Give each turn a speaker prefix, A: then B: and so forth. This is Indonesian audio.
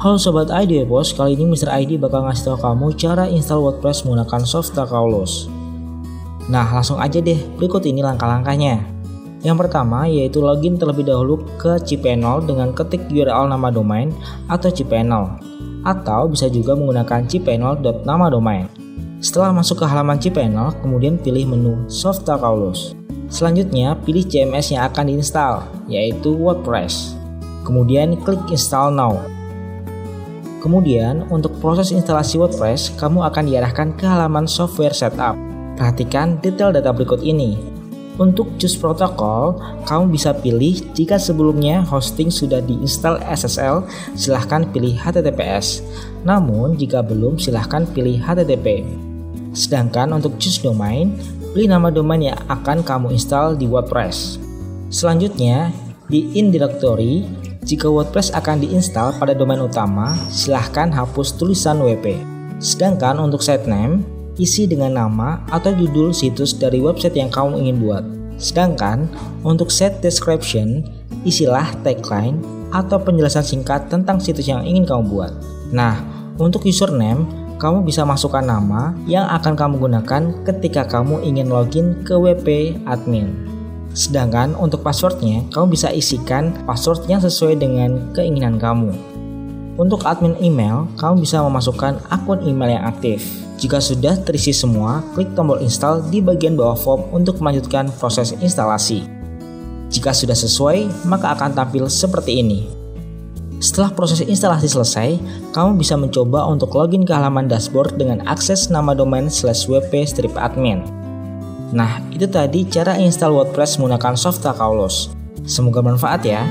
A: Halo Sobat ID Bos, kali ini Mr. ID bakal ngasih tau kamu cara install WordPress menggunakan software Kaulos. Nah langsung aja deh, berikut ini langkah-langkahnya. Yang pertama yaitu login terlebih dahulu ke cPanel dengan ketik URL nama domain atau cPanel atau bisa juga menggunakan cPanel.nama domain. Setelah masuk ke halaman cPanel, kemudian pilih menu Software Kaulos. Selanjutnya, pilih CMS yang akan diinstal, yaitu WordPress. Kemudian klik Install Now. Kemudian, untuk proses instalasi WordPress, kamu akan diarahkan ke halaman software setup. Perhatikan detail data berikut ini. Untuk choose protokol, kamu bisa pilih jika sebelumnya hosting sudah diinstal SSL, silahkan pilih HTTPS. Namun, jika belum, silahkan pilih HTTP. Sedangkan untuk choose domain, pilih nama domain yang akan kamu install di WordPress. Selanjutnya, di in directory, jika WordPress akan diinstal pada domain utama, silahkan hapus tulisan WP. Sedangkan untuk site name, isi dengan nama atau judul situs dari website yang kamu ingin buat. Sedangkan untuk set description, isilah tagline atau penjelasan singkat tentang situs yang ingin kamu buat. Nah, untuk username, kamu bisa masukkan nama yang akan kamu gunakan ketika kamu ingin login ke WP admin. Sedangkan untuk passwordnya, kamu bisa isikan password yang sesuai dengan keinginan kamu. Untuk admin email, kamu bisa memasukkan akun email yang aktif. Jika sudah terisi semua, klik tombol install di bagian bawah form untuk melanjutkan proses instalasi. Jika sudah sesuai, maka akan tampil seperti ini. Setelah proses instalasi selesai, kamu bisa mencoba untuk login ke halaman dashboard dengan akses nama domain slash wp strip admin. Nah, itu tadi cara install WordPress menggunakan software Kaulos. Semoga bermanfaat ya.